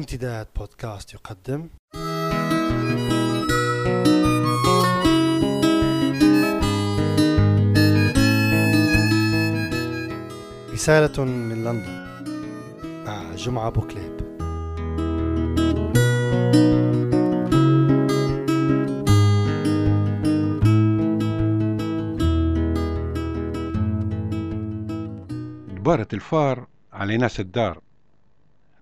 امتداد بودكاست يقدم. رسالة من لندن. مع جمعة بوكليب دبارة الفار على ناس الدار.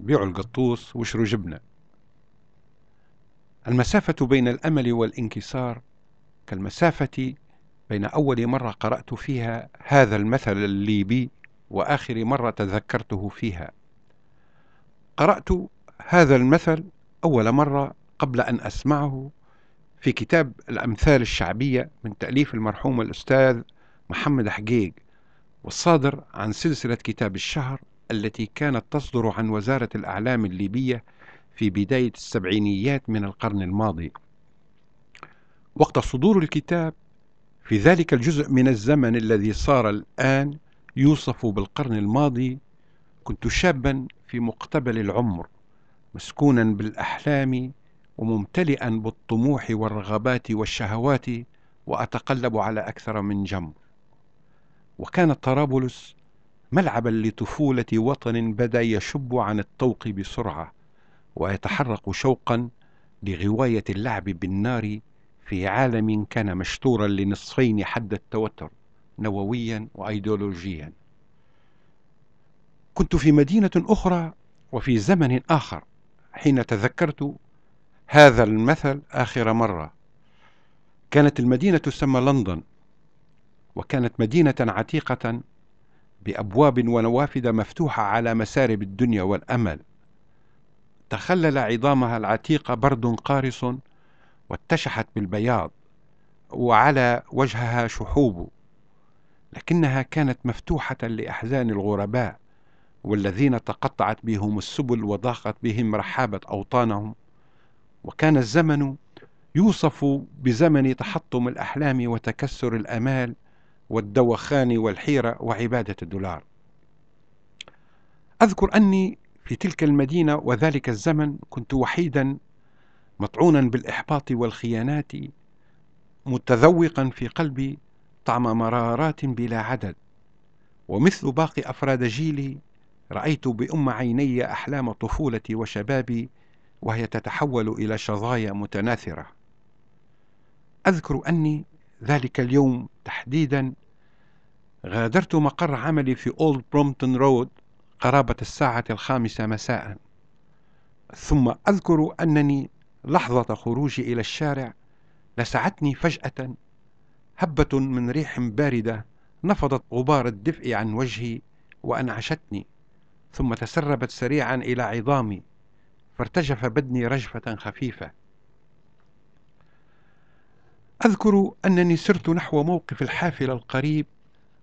بيعوا القطوس واشروا جبنة. المسافة بين الأمل والانكسار كالمسافة بين أول مرة قرأت فيها هذا المثل الليبي وآخر مرة تذكرته فيها. قرأت هذا المثل أول مرة قبل أن أسمعه في كتاب الأمثال الشعبية من تأليف المرحوم الأستاذ محمد حقيق والصادر عن سلسلة كتاب الشهر التي كانت تصدر عن وزارة الأعلام الليبية في بداية السبعينيات من القرن الماضي. وقت صدور الكتاب في ذلك الجزء من الزمن الذي صار الآن يوصف بالقرن الماضي كنت شابا في مقتبل العمر مسكونا بالأحلام وممتلئا بالطموح والرغبات والشهوات وأتقلب على أكثر من جمر وكانت طرابلس ملعبا لطفولة وطن بدأ يشب عن الطوق بسرعة ويتحرق شوقا لغواية اللعب بالنار في عالم كان مشطورا لنصفين حد التوتر نوويا وأيديولوجيا. كنت في مدينة أخرى وفي زمن آخر حين تذكرت هذا المثل آخر مرة. كانت المدينة تسمى لندن وكانت مدينة عتيقة بأبواب ونوافذ مفتوحة على مسارب الدنيا والأمل. تخلل عظامها العتيقة برد قارس واتشحت بالبياض وعلى وجهها شحوب لكنها كانت مفتوحة لأحزان الغرباء والذين تقطعت بهم السبل وضاقت بهم رحابة أوطانهم. وكان الزمن يوصف بزمن تحطم الأحلام وتكسر الأمال والدوخان والحيرة وعبادة الدولار. أذكر أني في تلك المدينة وذلك الزمن كنت وحيدا مطعونا بالإحباط والخيانات متذوقا في قلبي طعم مرارات بلا عدد. ومثل باقي أفراد جيلي رأيت بأم عيني أحلام طفولتي وشبابي وهي تتحول إلى شظايا متناثرة. أذكر أني ذلك اليوم تحديدا. غادرت مقر عملي في أولد برومتون رود قرابة الساعة الخامسة مساء. ثم أذكر أنني لحظة خروجي إلى الشارع لسعتني فجأة. هبة من ريح باردة نفضت غبار الدفء عن وجهي وأنعشتني. ثم تسربت سريعا إلى عظامي فارتجف بدني رجفة خفيفة. أذكر أنني سرت نحو موقف الحافلة القريب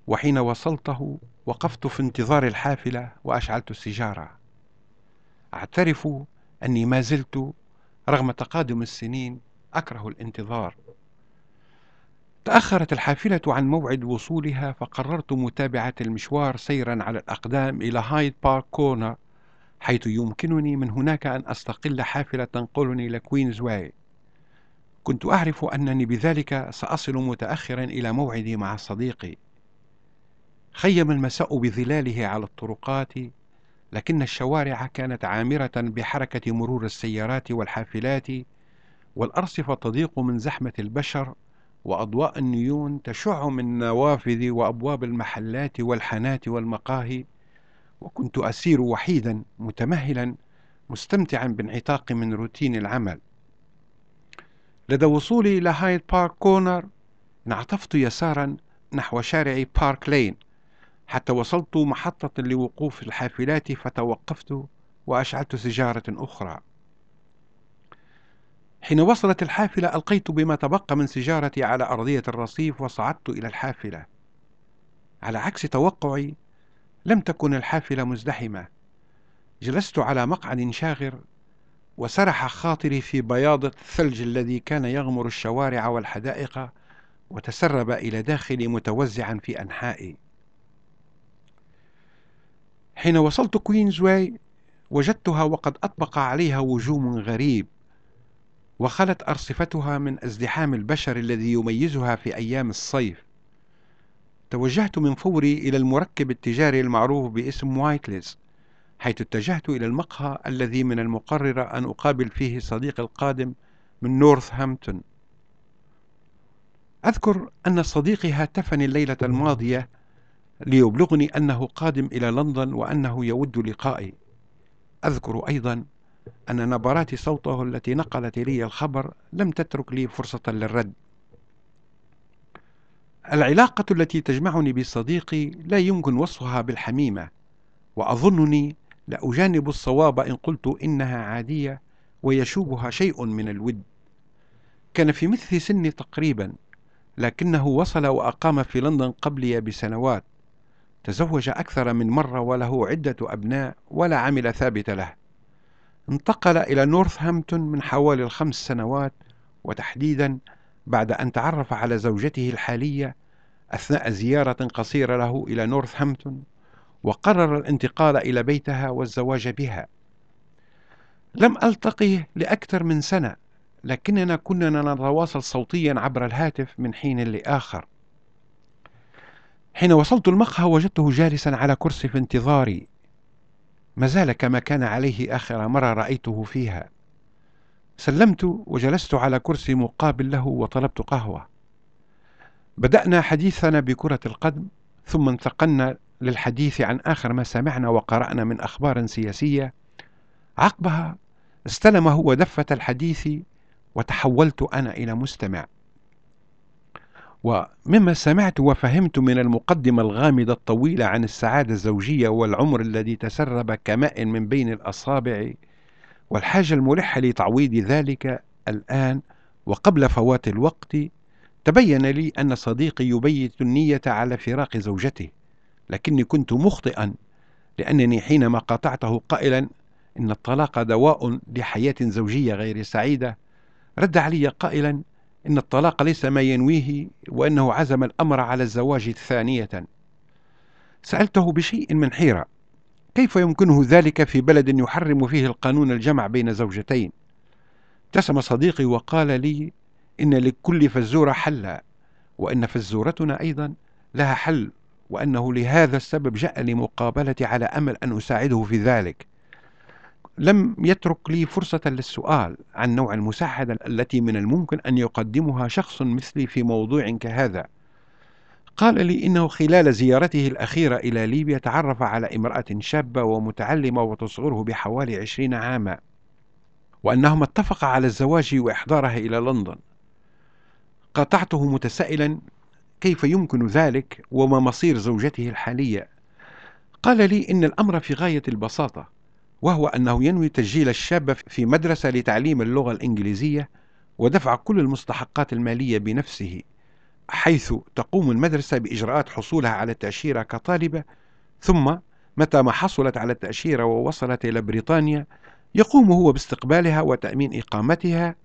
وحين وصلته وقفت في انتظار الحافلة وأشعلت السيجارة. أعترف أني ما زلت رغم تقادم السنين أكره الانتظار. تأخرت الحافلة عن موعد وصولها فقررت متابعة المشوار سيرا على الأقدام إلى هايد بارك كورنر حيث يمكنني من هناك أن أستقل حافلة تنقلني إلى كوينز واي كنت أعرف أنني بذلك سأصل متأخرا إلى موعدي مع صديقي. خيم المساء بظلاله على الطرقات لكن الشوارع كانت عامرة بحركة مرور السيارات والحافلات والأرصفة تضيق من زحمة البشر وأضواء النيون تشع من نوافذ وأبواب المحلات والحانات والمقاهي. وكنت أسير وحيدا متمهلا مستمتعا بانعتاق من روتين العمل. لدى وصولي إلى هايد بارك كورنر انعطفت يسارا نحو شارع بارك لين حتى وصلت محطة لوقوف الحافلات فتوقفت وأشعلت سيجارة أخرى. حين وصلت الحافلة ألقيت بما تبقى من سيجارتي على أرضية الرصيف وصعدت إلى الحافلة. على عكس توقعي لم تكن الحافلة مزدحمة. جلست على مقعد شاغر وسرح خاطري في بياض الثلج الذي كان يغمر الشوارع والحدائق وتسرب إلى داخلي متوزعا في أنحائي. حين وصلت كوينز واي وجدتها وقد أطبق عليها وجوم غريب وخلت أرصفتها من ازدحام البشر الذي يميزها في أيام الصيف. توجهت من فوري إلى المركب التجاري المعروف باسم وايتليز حيث اتجهت إلى المقهى الذي من المقرر أن أقابل فيه صديقي القادم من نورثهامبتون. أذكر أن صديقي هاتفني الليلة الماضية ليبلغني أنه قادم إلى لندن وأنه يود لقائي. أذكر أيضا أن نبرات صوته التي نقلت لي الخبر لم تترك لي فرصة للرد. العلاقة التي تجمعني بصديقي لا يمكن وصفها بالحميمة وأظنني لأجانب الصواب إن قلت إنها عادية ويشوبها شيء من الود. كان في مثل سني تقريبا لكنه وصل وأقام في لندن قبلي بسنوات. تزوج أكثر من مرة وله عدة أبناء ولا عمل ثابت له. انتقل إلى نورثهامبتون من حوالي الخمس سنوات وتحديدا بعد أن تعرف على زوجته الحالية أثناء زيارة قصيرة له إلى نورثهامبتون. وقرر الانتقال إلى بيتها والزواج بها. لم ألتقيه لأكثر من سنة لكننا كنا نتواصل صوتيا عبر الهاتف من حين لآخر. حين وصلت المقهى وجدته جالسا على كرسي في انتظاري. ما زال كما كان عليه آخر مرة رأيته فيها. سلمت وجلست على كرسي مقابل له وطلبت قهوة. بدأنا حديثنا بكرة القدم ثم انتقلنا للحديث عن آخر ما سمعنا وقرأنا من أخبار سياسية عقبها استلم هو دفة الحديث وتحولت أنا إلى مستمع. ومما سمعت وفهمت من المقدمة الغامضة الطويلة عن السعادة الزوجية والعمر الذي تسرب كماء من بين الأصابع والحاجة الملحة لتعويض ذلك الآن وقبل فوات الوقت تبين لي أن صديقي يبيت النية على فراق زوجته. لكني كنت مخطئا لأنني حينما قاطعته قائلا إن الطلاق دواء لحياة زوجية غير سعيدة رد علي قائلا إن الطلاق ليس ما ينويه وأنه عزم الأمر على الزواج ثانية. سألته بشيء من حيرة كيف يمكنه ذلك في بلد يحرم فيه القانون الجمع بين زوجتين؟ ابتسم صديقي وقال لي إن لكل فزورة حلا وإن فزورتنا أيضا لها حل. وأنه لهذا السبب جاء لمقابلتي على أمل أن أساعده في ذلك. لم يترك لي فرصة للسؤال عن نوع المساعدة التي من الممكن أن يقدمها شخص مثلي في موضوع كهذا. قال لي إنه خلال زيارته الأخيرة إلى ليبيا تعرف على امرأة شابة ومتعلمة وتصغره بحوالي عشرين عاما وأنهما اتفقا على الزواج وإحضارها إلى لندن. قاطعته متسائلا كيف يمكن ذلك وما مصير زوجته الحالية؟ قال لي إن الأمر في غاية البساطة وهو أنه ينوي تسجيل الشاب في مدرسة لتعليم اللغة الإنجليزية ودفع كل المستحقات المالية بنفسه حيث تقوم المدرسة بإجراءات حصولها على التأشيرة كطالبة ثم متى ما حصلت على التأشيرة ووصلت إلى بريطانيا يقوم هو باستقبالها وتأمين إقامتها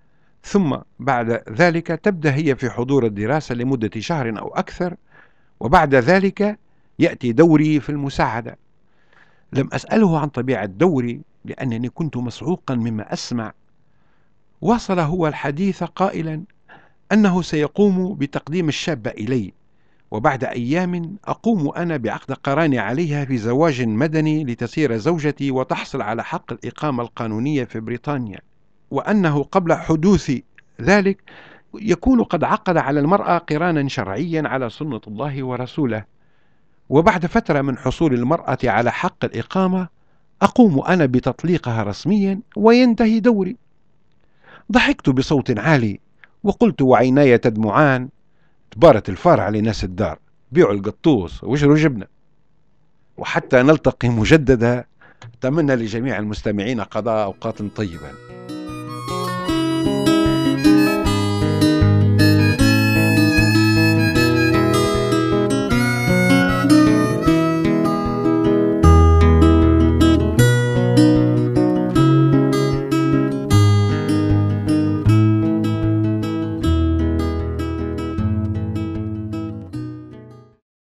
ثم بعد ذلك تبدأ هي في حضور الدراسة لمدة شهر أو أكثر وبعد ذلك يأتي دوري في المساعدة. لم أسأله عن طبيعة دوري لأنني كنت مصعوقا مما أسمع. واصل هو الحديث قائلا أنه سيقوم بتقديم الشابة إلي وبعد أيام أقوم أنا بعقد قراني عليها في زواج مدني لتصير زوجتي وتحصل على حق الإقامة القانونية في بريطانيا. وأنه قبل حدوث ذلك يكون قد عقد على المرأة قرانا شرعيا على سنة الله ورسوله. وبعد فترة من حصول المرأة على حق الإقامة أقوم أنا بتطليقها رسميا وينتهي دوري. ضحكت بصوت عالي وقلت وعيناي تدمعان. تبارت الفار على ناس الدار بيعوا القطوس واشروا جبنة. وحتى نلتقي مجددا أتمنى لجميع المستمعين قضاء أوقات طيبة.